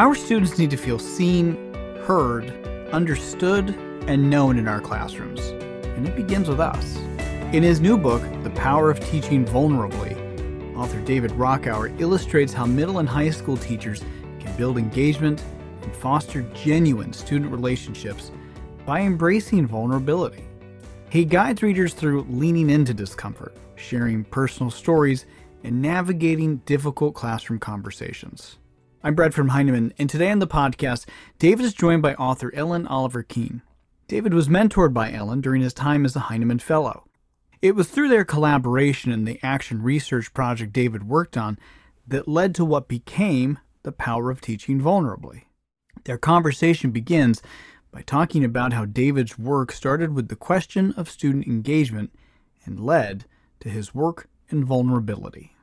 Our students need to feel seen, heard, understood, and known in our classrooms. And it begins with us. In his new book, The Power of Teaching Vulnerably, author David Rockower illustrates how middle and high school teachers can build engagement and foster genuine student relationships by embracing vulnerability. He guides readers through leaning into discomfort, sharing personal stories, and navigating difficult classroom conversations. I'm Brad from Heinemann, and today on the podcast, David is joined by author Ellin Oliver Keene. David was mentored by Ellin during his time as a Heinemann Fellow. It was through their collaboration in the action research project David worked on that led to what became the power of teaching vulnerably. Their conversation begins by talking about how David's work started with the question of student engagement and led to his work in vulnerability.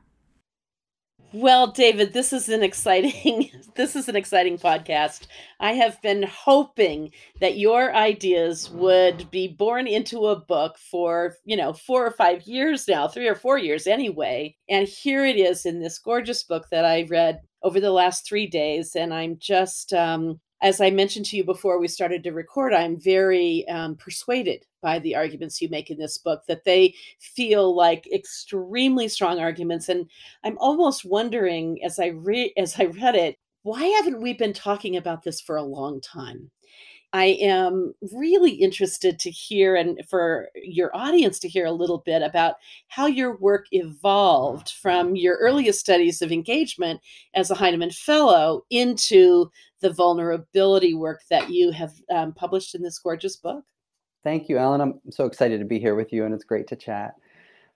Well, David, this is an exciting this is an exciting podcast. I have been hoping that your ideas would be born into a book for, you know, 4 or 5 years now, 3 or 4 years anyway. And here it is in this gorgeous book that I read over the last 3 days and I'm just um as I mentioned to you before we started to record, I'm very um, persuaded by the arguments you make in this book, that they feel like extremely strong arguments. And I'm almost wondering as I read as I read it, why haven't we been talking about this for a long time? I am really interested to hear and for your audience to hear a little bit about how your work evolved from your earliest studies of engagement as a Heinemann Fellow into the vulnerability work that you have um, published in this gorgeous book. Thank you, Ellin. I'm so excited to be here with you, and it's great to chat.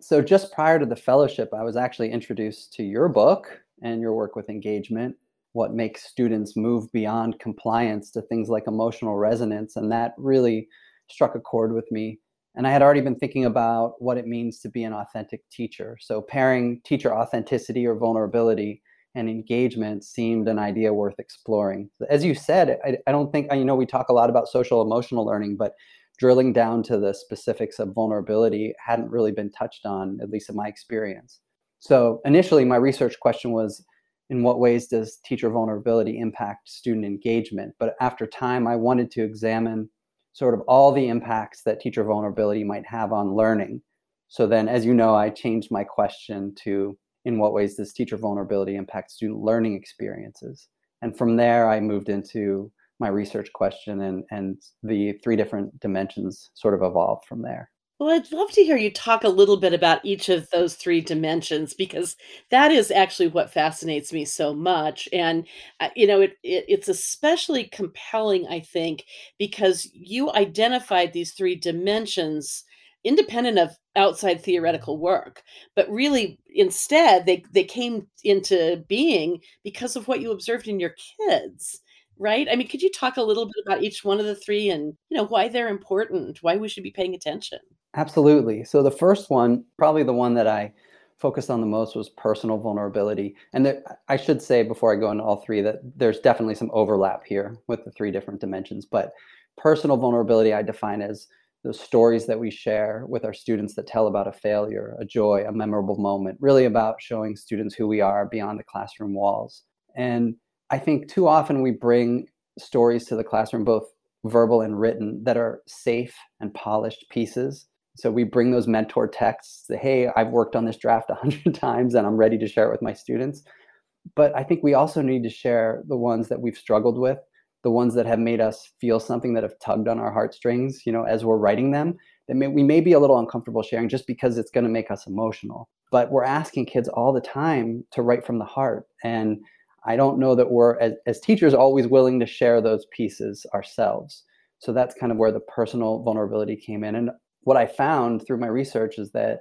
So, just prior to the fellowship, I was actually introduced to your book and your work with engagement what makes students move beyond compliance to things like emotional resonance. And that really struck a chord with me. And I had already been thinking about what it means to be an authentic teacher. So pairing teacher authenticity or vulnerability and engagement seemed an idea worth exploring. As you said, I, I don't think, you know, we talk a lot about social emotional learning, but drilling down to the specifics of vulnerability hadn't really been touched on, at least in my experience. So initially, my research question was in what ways does teacher vulnerability impact student engagement? But after time, I wanted to examine sort of all the impacts that teacher vulnerability might have on learning. So then, as you know, I changed my question to in what ways does teacher vulnerability impact student learning experiences? And from there, I moved into my research question, and, and the three different dimensions sort of evolved from there. Well, I'd love to hear you talk a little bit about each of those three dimensions because that is actually what fascinates me so much. And, uh, you know, it, it, it's especially compelling, I think, because you identified these three dimensions independent of outside theoretical work but really instead they they came into being because of what you observed in your kids right i mean could you talk a little bit about each one of the three and you know why they're important why we should be paying attention Absolutely. So the first one, probably the one that I focused on the most was personal vulnerability. And there, I should say before I go into all three that there's definitely some overlap here with the three different dimensions. But personal vulnerability I define as the stories that we share with our students that tell about a failure, a joy, a memorable moment, really about showing students who we are beyond the classroom walls. And I think too often we bring stories to the classroom, both verbal and written, that are safe and polished pieces so we bring those mentor texts, say, hey, I've worked on this draft a hundred times and I'm ready to share it with my students. But I think we also need to share the ones that we've struggled with, the ones that have made us feel something that have tugged on our heartstrings, you know, as we're writing them. That may, we may be a little uncomfortable sharing just because it's going to make us emotional. But we're asking kids all the time to write from the heart. And I don't know that we're, as, as teachers, always willing to share those pieces ourselves. So that's kind of where the personal vulnerability came in. And what I found through my research is that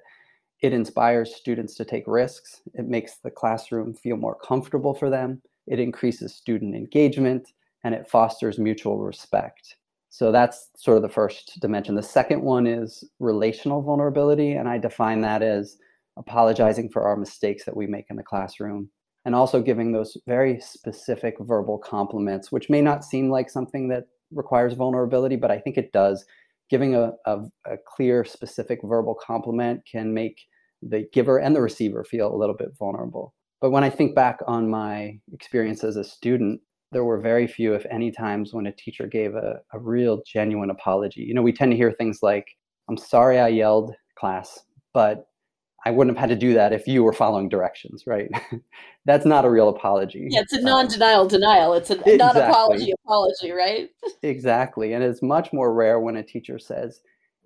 it inspires students to take risks. It makes the classroom feel more comfortable for them. It increases student engagement and it fosters mutual respect. So that's sort of the first dimension. The second one is relational vulnerability. And I define that as apologizing for our mistakes that we make in the classroom and also giving those very specific verbal compliments, which may not seem like something that requires vulnerability, but I think it does giving a, a, a, clear, specific verbal compliment can make the giver and the receiver feel a little bit vulnerable. But when I think back on my experience as a student, there were very few, if any, times when a teacher gave a, a real genuine apology. You know, we tend to hear things like, I'm sorry I yelled, class, but I wouldn't have had to do that if you were following directions, right? That's not a real apology. Yeah, it's a non-denial um, denial. It's a exactly. non-apology apology, right? exactly. And it's much more rare when a teacher says,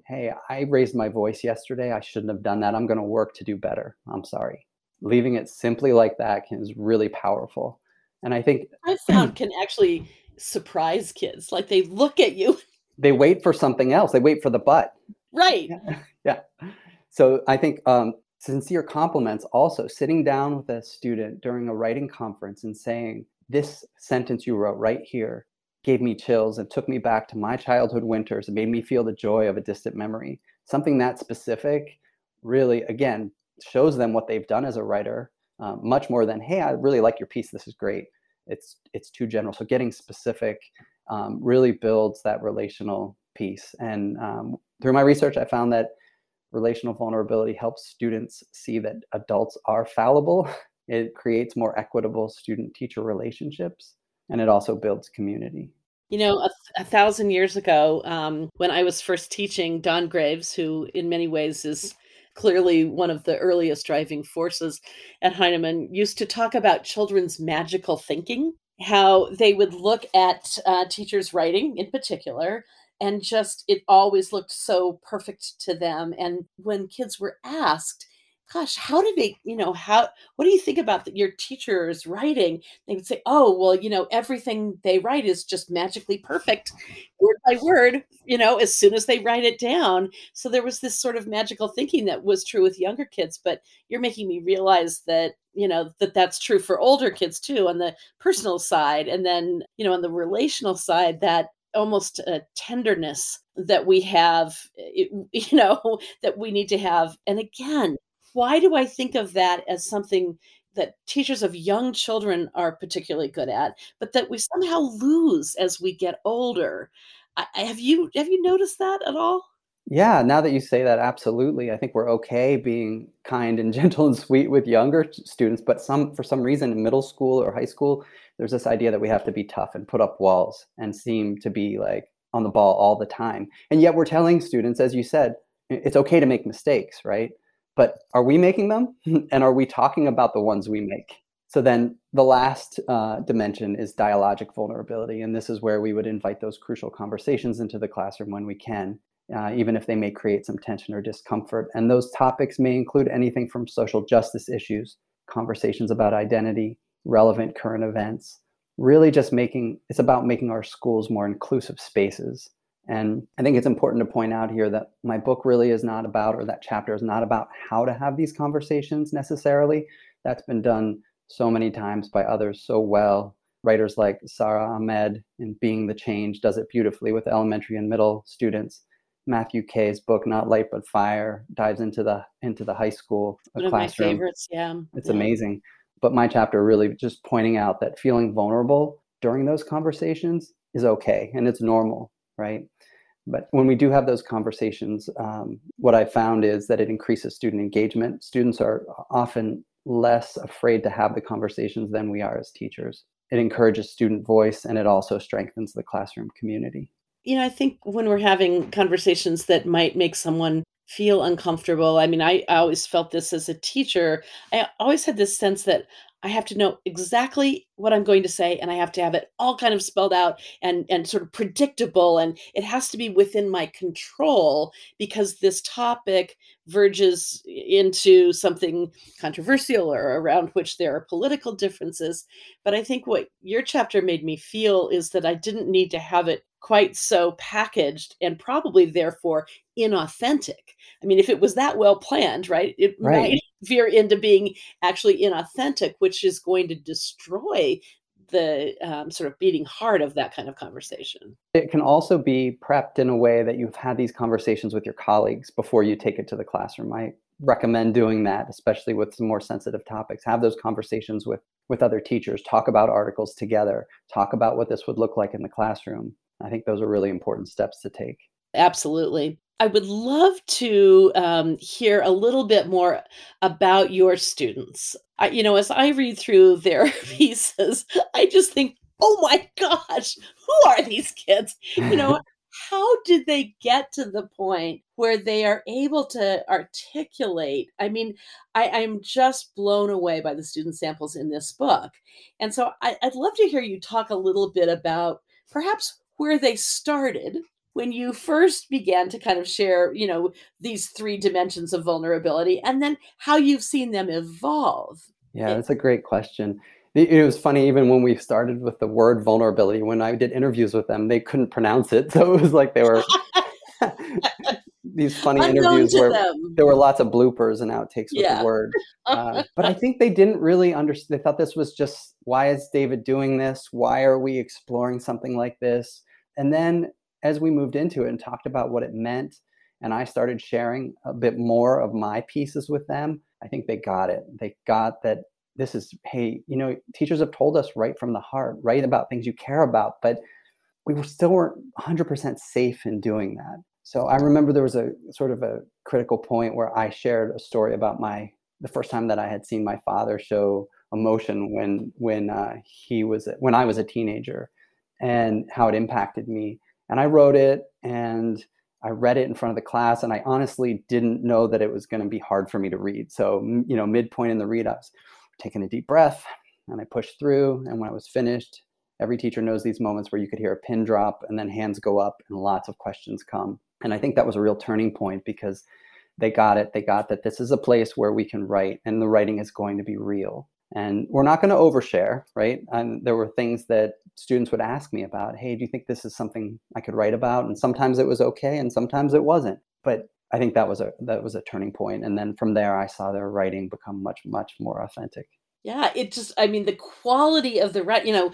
Hey, I raised my voice yesterday. I shouldn't have done that. I'm going to work to do better. I'm sorry. Leaving it simply like that can, is really powerful. And I think I found can actually surprise kids. Like they look at you. They wait for something else. They wait for the butt. Right. Yeah. yeah. So I think um, sincere compliments also sitting down with a student during a writing conference and saying, This sentence you wrote right here gave me chills and took me back to my childhood winters and made me feel the joy of a distant memory. Something that specific really, again, shows them what they've done as a writer, um, much more than, hey, I really like your piece. This is great. It's it's too general. So getting specific um, really builds that relational piece. And um, through my research, I found that relational vulnerability helps students see that adults are fallible. It creates more equitable student teacher relationships and it also builds community. You know, a, a thousand years ago, um, when I was first teaching, Don Graves, who in many ways is clearly one of the earliest driving forces at Heinemann, used to talk about children's magical thinking, how they would look at uh, teachers' writing in particular and just it always looked so perfect to them. And when kids were asked gosh how did they you know how what do you think about the, your teacher's writing? They would say oh well you know everything they write is just magically perfect word by word you know as soon as they write it down. So there was this sort of magical thinking that was true with younger kids but you're making me realize that you know that that's true for older kids too on the personal side and then you know on the relational side that almost a tenderness that we have eh, you know that we need to have. And again why do i think of that as something that teachers of young children are particularly good at but that we somehow lose as we get older I, have you have you noticed that at all yeah now that you say that absolutely i think we're okay being kind and gentle and sweet with younger students but some for some reason in middle school or high school there's this idea that we have to be tough and put up walls and seem to be like on the ball all the time. And yet we're telling students, as you said, it's okay to make mistakes, right? But are we making them? and are we talking about the ones we make? So then the last uh, dimension is dialogic vulnerability. And this is where we would invite those crucial conversations into the classroom when we can, uh, even if they may create some tension or discomfort. And those topics may include anything from social justice issues, conversations about identity, relevant current events really just making it's about making our schools more inclusive spaces and i think it's important to point out here that my book really is not about or that chapter is not about how to have these conversations necessarily. That's been done so many times by others so well. Writers like Sara ahmed in being the change does it beautifully with elementary and middle students. Matthew kay's book not light but fire dives into the into the high school uh, one classroom. of my favorites yeah. It's yeah. amazing. But my chapter really just pointing out that feeling vulnerable during those conversations is okay and it's normal, right? But when we do have those conversations, um, what I found is that it increases student engagement. Students are often less afraid to have the conversations than we are as teachers. It encourages student voice and it also strengthens the classroom community. You know, I think when we're having conversations that might make someone feel uncomfortable. I mean, I, I always felt this as a teacher. I always had this sense that I have to know exactly what I'm going to say and I have to have it all kind of spelled out and and sort of predictable and it has to be within my control because this topic verges into something controversial or around which there are political differences. But I think what your chapter made me feel is that I didn't need to have it quite so packaged and probably therefore inauthentic. I mean, if it was that well planned, right, it right. might veer into being actually inauthentic, which is going to destroy the um, sort of beating heart of that kind of conversation. It can also be prepped in a way that you've had these conversations with your colleagues before you take it to the classroom. I recommend doing that, especially with some more sensitive topics. Have those conversations with with other teachers. Talk about articles together. Talk about what this would look like in the classroom. I think those are really important steps to take. Absolutely. I would love to um, hear a little bit more about your students. I, you know, as I read through their pieces, I just think oh my gosh, who are these kids? You know, how did they get to the point where they are able to articulate? I mean, I, I'm just blown away by the student samples in this book. And so I, I'd love to hear you talk a little bit about perhaps where they started when you first began to kind of share, you know, these three dimensions of vulnerability and then how you've seen them evolve. Yeah, that's a great question it was funny even when we started with the word vulnerability when i did interviews with them they couldn't pronounce it so it was like they were these funny Unknown interviews where them. there were lots of bloopers and outtakes with Yeah. the word uh, but i think they didn't really understand they thought this was just why is david doing this why are we exploring something like this and then as we moved into it and talked about what it meant and i started sharing a bit more of my pieces with them i think they got it. They got that this is hey you know teachers have told us right from the heart write about things you care about but we still weren't 100% safe in doing that. So i remember there was a sort of a critical point where i shared a story about my the first time that i had seen my father show emotion when when uh, he was when i was a teenager and how it impacted me and i wrote it and I read it in front of the class, and I honestly didn't know that it was going to be hard for me to read. So, you know, midpoint in the read, I was taking a deep breath and I pushed through. And when I was finished, every teacher knows these moments where you could hear a pin drop and then hands go up and lots of questions come. And I think that was a real turning point because they got it. They got that this is a place where we can write and the writing is going to be real. And we're not going to overshare, right? And there were things that students would ask me about. Hey, do you think this is something I could write about? And sometimes it was okay, and sometimes it wasn't. But I think that was a that was a turning point. And then from there, I saw their writing become much much more authentic. Yeah, it just, I mean, the quality of the writing, you know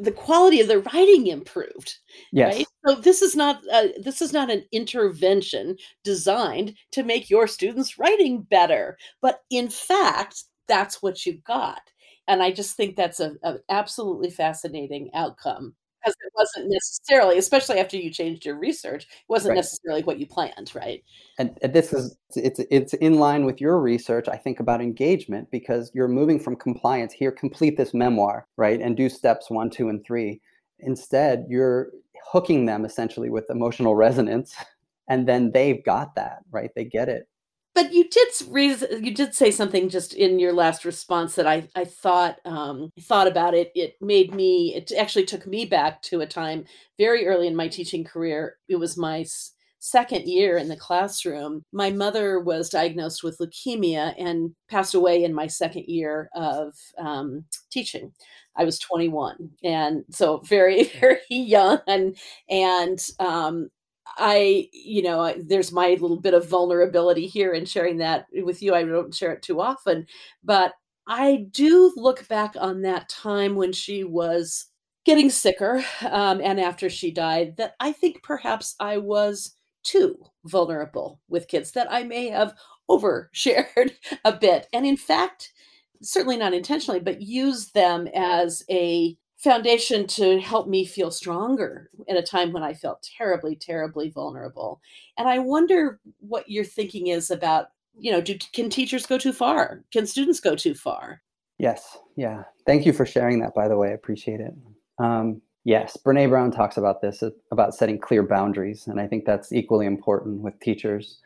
the quality of the writing improved, Yes, right? So this is not, uh, this is not an intervention designed to make your students' writing better, but in fact, that's what you got. And I just think that's a, a absolutely fascinating outcome because it wasn't necessarily, especially after you changed your research, wasn't Right. necessarily what you planned, right? and, and this is it's it's in line with your research. I think about engagement because you're moving from compliance here. Complete this memoir, right, and do steps one, two, and three. Instead, you're hooking them essentially with emotional resonance, and then they've got that, right? They get it. But you did you did say something just in your last response that I I thought um, thought about it. It made me. It actually took me back to a time very early in my teaching career. It was my second year in the classroom. My mother was diagnosed with leukemia and passed away in my second year of um, teaching. I was 21, and so very very young, and and um, I, you know, I, there's my little bit of vulnerability here in sharing that with you. I don't share it too often, but I do look back on that time when she was getting sicker um, and after she died, that I think perhaps I was too vulnerable with kids, that I may have overshared a bit. And in fact, certainly not intentionally, but used them as a foundation to help me feel stronger at a time when I felt terribly, terribly vulnerable. And I wonder what your thinking is about, you know, do can teachers go too far? Can students go too far? Yes, yeah. Thank you for sharing that. By the way, I appreciate it. Um, yes, Brene Brown talks about this uh, about setting clear boundaries, and I think that's equally important with teachers.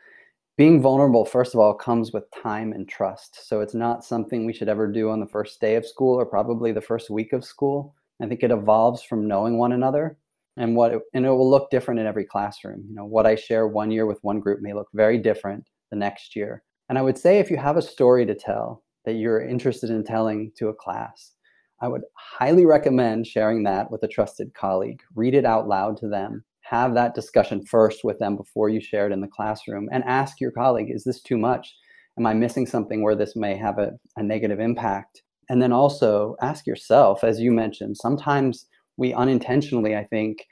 being vulnerable first of all comes with time and trust so it's not something we should ever do on the first day of school or probably the first week of school i think it evolves from knowing one another and what it, and it will look different in every classroom. You know what i share one year with one group may look very different the next year. And i would say if you have a story to tell that you're interested in telling to a class i would highly recommend sharing that with a trusted colleague. Read it out loud to them. Have that discussion first with them before you share it in the classroom and ask your colleague is this too much? Am i missing something where this may have a, a negative impact and then also ask yourself as you mentioned sometimes we unintentionally i think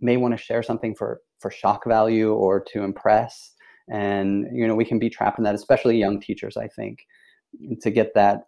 may want to share something for for shock value or to impress. And you know we can be trapped in that especially young teachers i think to get that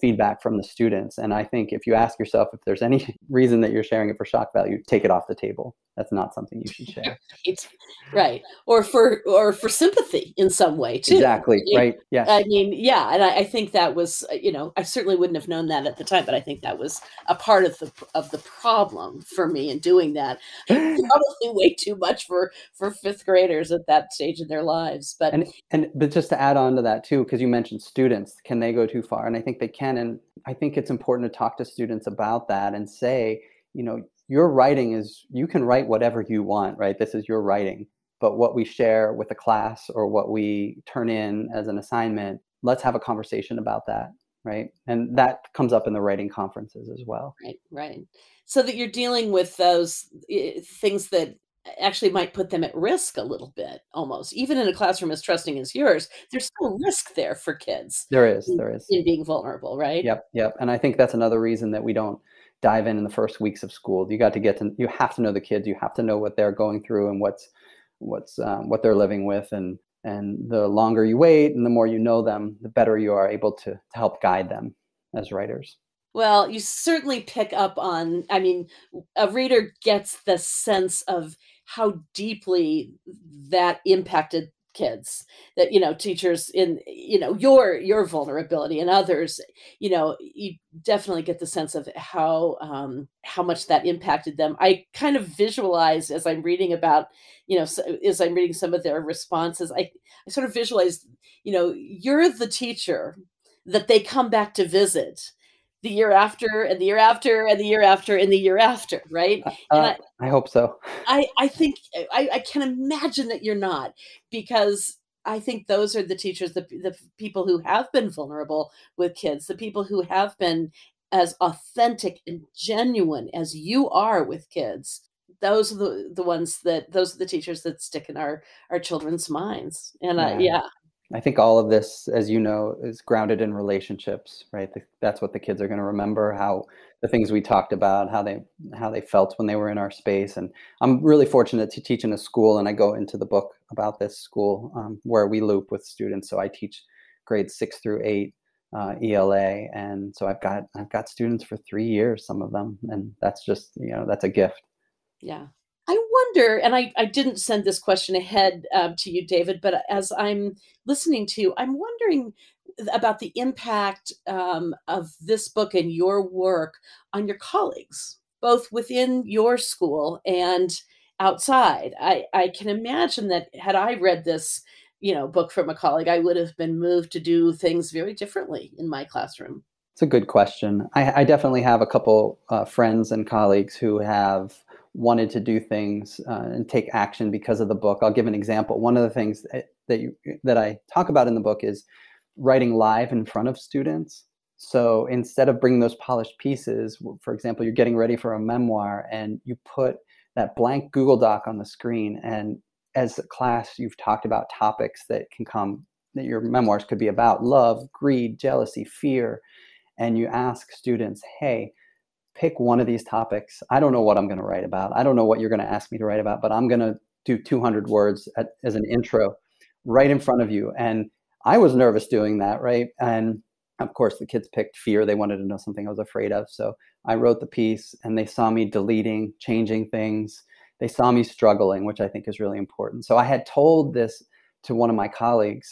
feedback from the students. And I think if you ask yourself if there's any reason that you're sharing it for shock value, take it off the table. That's not something you should share. right. right. Or for or for sympathy in some way too. Exactly. Mean, right. Yeah. I mean, yeah, and I, I, think that was uh, you know I certainly wouldn't have known that at the time, but I think that was a part of the of the problem for me in doing that. Probably way too much for for fifth graders at that stage in their lives. But and and but just to add on to that too, because you mentioned students, can they go too far? And I think they can. And I think it's important to talk to students about that and say, you know, your writing is you can write whatever you want, right? This is your writing. But what we share with the class or what we turn in as an assignment, let's have a conversation about that, right? And that comes up in the writing conferences as well. Right, right. So that you're dealing with those eh, things that actually might put them at risk a little bit almost. Even in a classroom as trusting as yours there's still risk there for kids there is in, there is. in being vulnerable right? Yep yep and i think that's another reason that we don't dive in in the first weeks of school. You got to get to you have to know the kids you have to know what they're going through and what's what's um, what they're living with and and the longer you wait and the more you know them the better you are able to, to help guide them as writers. Well you certainly pick up on i mean a reader gets the sense of how deeply that impacted kids that you know teachers in you know your your vulnerability and others you know you definitely get the sense of how um how much that impacted them. I kind of visualize as i'm reading about you know as i'm reading some of their responses i i sort of visualize you know you're the teacher that they come back to visit the year after and the year after and the year after and the year after right? Uh, I, I, hope so. I i think I, I can imagine that you're not because i think those are the teachers the, the people who have been vulnerable with kids the people who have been as authentic and genuine as you are with kids. Those are the, the ones that those are the teachers that stick in our our children's minds. And yeah. Uh, yeah I think all of this, as you know, is grounded in relationships, right? That's what the kids are going to remember. How the things we talked about, how they how they felt when they were in our space. And I'm really fortunate to teach in a school, and I go into the book about this school um, where we loop with students. So I teach grades six through eight uh, ELA, and so I've got I've got students for three years, some of them, and that's just you know that's a gift. Yeah, wonder, and I, I didn't send this question ahead um, to you, David, but as I'm listening to you, I'm wondering about the impact um, of this book and your work on your colleagues, both within your school and outside. I, I can imagine that had I read this, you know, book from a colleague, I would have been moved to do things very differently in my classroom. It's a good question. I, I definitely have a couple uh, friends and colleagues who have wanted to do things uh, and take action because of the book. I'll give an example. One of the things that, that you that I talk about in the book is writing live in front of students. So instead of bringing those polished pieces, for example, you're getting ready for a memoir and you put that blank Google Doc on the screen and as a class you've talked about topics that can come that your memoirs could be about love, greed, jealousy, fear and you ask students, "Hey, pick one of these topics. I don't know what I'm going to write about. I don't know what you're going to ask me to write about, but I'm going to do 200 words at, as an intro right in front of you. And I was nervous doing that, right? And of course, the kids picked fear. They wanted to know something I was afraid of. So I wrote the piece and they saw me deleting, changing things. They saw me struggling, which I think is really important. So I had told this to one of my colleagues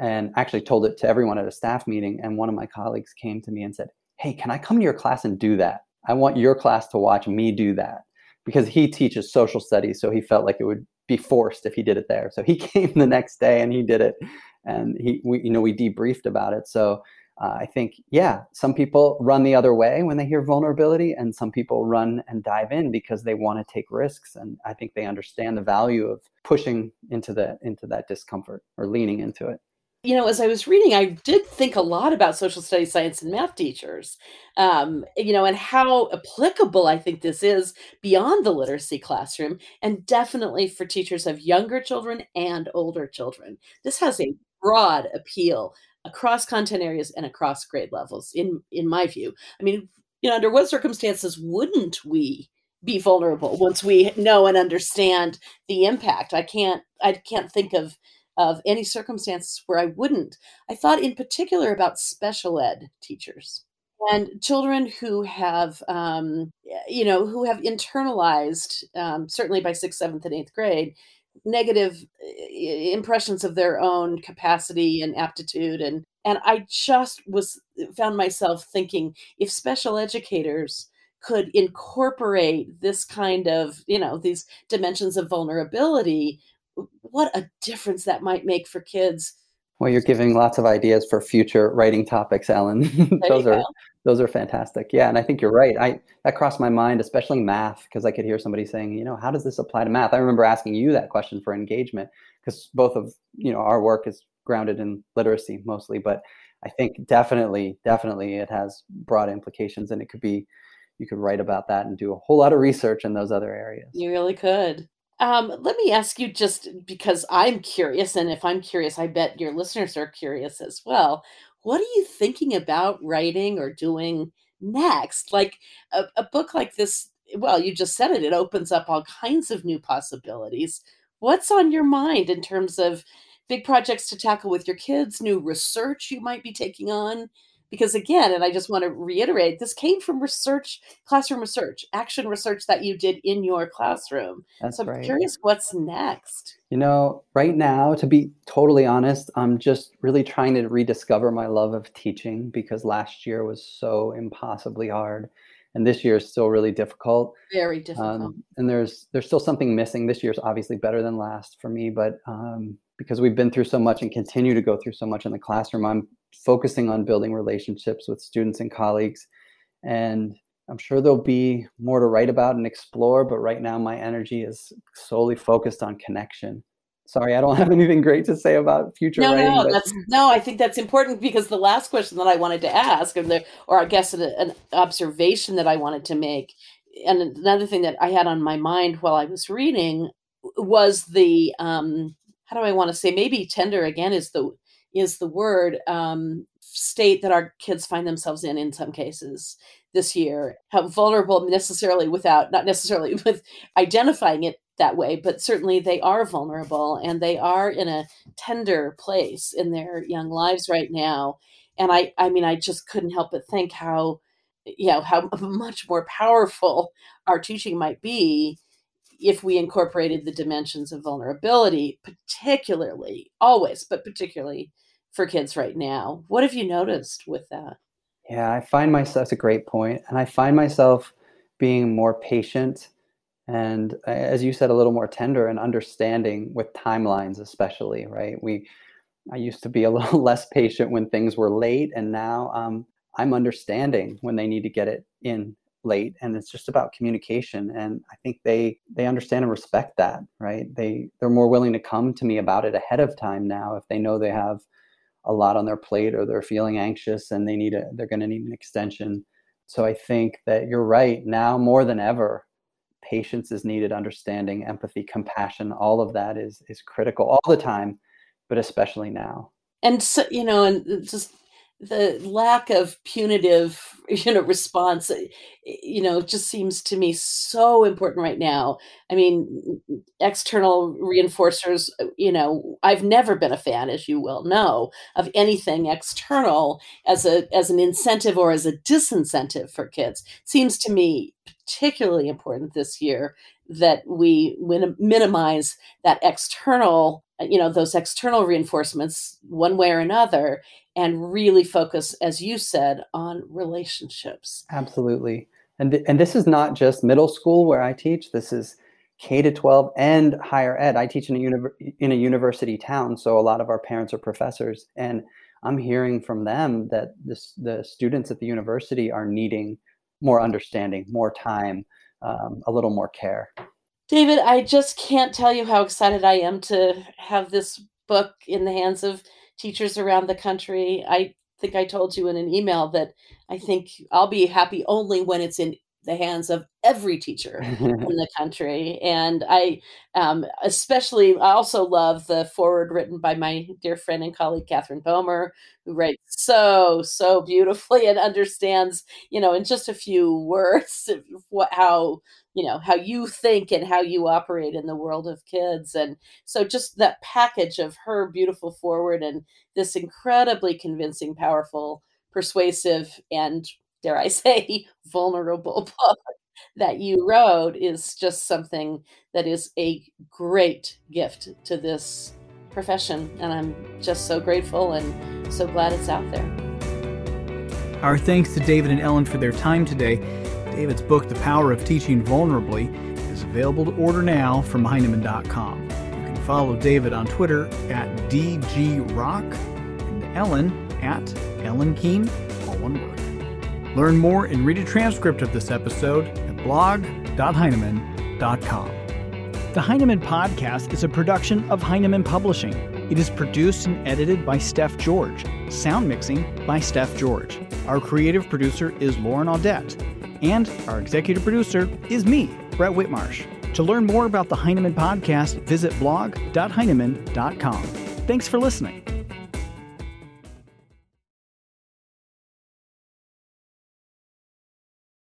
and actually told it to everyone at a staff meeting. And one of my colleagues came to me and said, Hey, can I come to your class and do that? I want your class to watch me do that because he teaches social studies. So he felt like it would be forced if he did it there. So he came the next day and he did it. And he, we, you know, we debriefed about it. So uh, I think, yeah, some people run the other way when they hear vulnerability, and some people run and dive in because they want to take risks. And I think they understand the value of pushing into the into that discomfort or leaning into it you know, as I was reading, I did think a lot about social studies, science, and math teachers, um, you know, and how applicable I think this is beyond the literacy classroom, and definitely for teachers of younger children and older children. This has a broad appeal across content areas and across grade levels, in in my view. I mean, you know, under what circumstances wouldn't we be vulnerable once we know and understand the impact? I can't I can't think of of any circumstances where I wouldn't. I thought in particular about special ed teachers and children who have um, you know who have internalized um, certainly by sixth seventh and eighth grade negative impressions of their own capacity and aptitude and and i just was found myself thinking if special educators could incorporate this kind of you know these dimensions of vulnerability what a difference that might make for kids well, you're giving lots of ideas for future writing topics, Ellin. those are go. those are fantastic. Yeah, and I think you're right. I that crossed my mind, especially math, because I could hear somebody saying, you know, how does this apply to math? I remember asking you that question for engagement, because both of you know our work is grounded in literacy mostly, but I think definitely, definitely it has broad implications, and it could be you could write about that and do a whole lot of research in those other areas. You really could. Um, let me ask you just because I'm curious, and if I'm curious, I bet your listeners are curious as well. What are you thinking about writing or doing next? Like a, a book like this, well, you just said it, it opens up all kinds of new possibilities. What's on your mind in terms of big projects to tackle with your kids, new research you might be taking on? Because again and i just want to reiterate this came from research classroom research action research that you did in your classroom. That's so i'm right. curious what's next? You know right now to be totally honest i'm just really trying to rediscover my love of teaching because last year was so impossibly hard and this year is still really difficult. Very difficult. um, and there's there's still something missing. This year's obviously better than last for me but um, because we've been through so much and continue to go through so much in the classroom i'm focusing on building relationships with students and colleagues. And I'm sure there'll be more to write about and explore, but right now my energy is solely focused on connection. Sorry, I don't have anything great to say about future no, writing. No, but... that's no. I think that's important because the last question that I wanted to ask, or, the, or I guess an, an observation that I wanted to make, and another thing that I had on my mind while I was reading was the um, how do I want to say maybe tender again is the is the word um, state that our kids find themselves in in some cases this year. How vulnerable necessarily without not necessarily with identifying it that way but certainly they are vulnerable and they are in a tender place in their young lives right now. And i i mean i just couldn't help but think how you know how much more powerful our teaching might be if we incorporated the dimensions of vulnerability, particularly, always, but particularly for kids right now. What have you noticed with that? Yeah, I find myself, that's a great point. And I find myself being more patient and, as you said, a little more tender and understanding with timelines, especially, right? We, I used to be a little less patient when things were late, and now um, I'm understanding when they need to get it in late and it's just about communication and i think they they understand and respect that right? They they're more willing to come to me about it ahead of time now if they know they have a lot on their plate or they're feeling anxious and they need a they're going to need an extension. So i think that you're right now more than ever patience is needed understanding empathy compassion all of that is is critical all the time but especially now. And so you know and uh, just the lack of punitive you know response eh, you know just seems to me so important right now. I mean external reinforcers uh, you know i've never been a fan as you well know of anything external as a as an incentive or as a disincentive for kids. It seems to me particularly important this year that we minimize that external you know those external reinforcements one way or another and really focus as you said on relationships. Absolutely. And th- and this is not just middle school where i teach. This is k to 12 and higher ed. I teach in a uni- in a university town so a lot of our parents are professors and i'm hearing from them that this, the students at the university are needing more understanding more time um, a little more care David, I just can't tell you how excited I am to have this book in the hands of teachers around the country. I think I told you in an email that I think I'll be happy only when it's in the hands of every teacher in the country. And I um, especially, I also love the forward written by my dear friend and colleague, Katherine Bomer, who writes so, so beautifully and understands, you know, in just a few words, what, how, you know, how you think and how you operate in the world of kids. And so just that package of her beautiful forward and this incredibly convincing, powerful, persuasive, and dare I say, vulnerable book that you wrote is just something that is a great gift to this profession. And I'm just so grateful and so glad it's out there. Our thanks to David and Ellin for their time today. David's book, The Power of Teaching Vulnerably, is available to order now from Heinemann.com. You can follow David on Twitter at DGRock and Ellin at Ellin Keene, all one word. Learn more and read a transcript of this episode at blog.heinemann.com. The Heinemann Podcast is a production of Heinemann Publishing. It is produced and edited by Steph George. Sound mixing by Steph George. Our creative producer is Lauren Audette. And our executive producer is me, Brett Whitmarsh. To learn more about the Heinemann Podcast, visit blog.heinemann.com. Thanks for listening.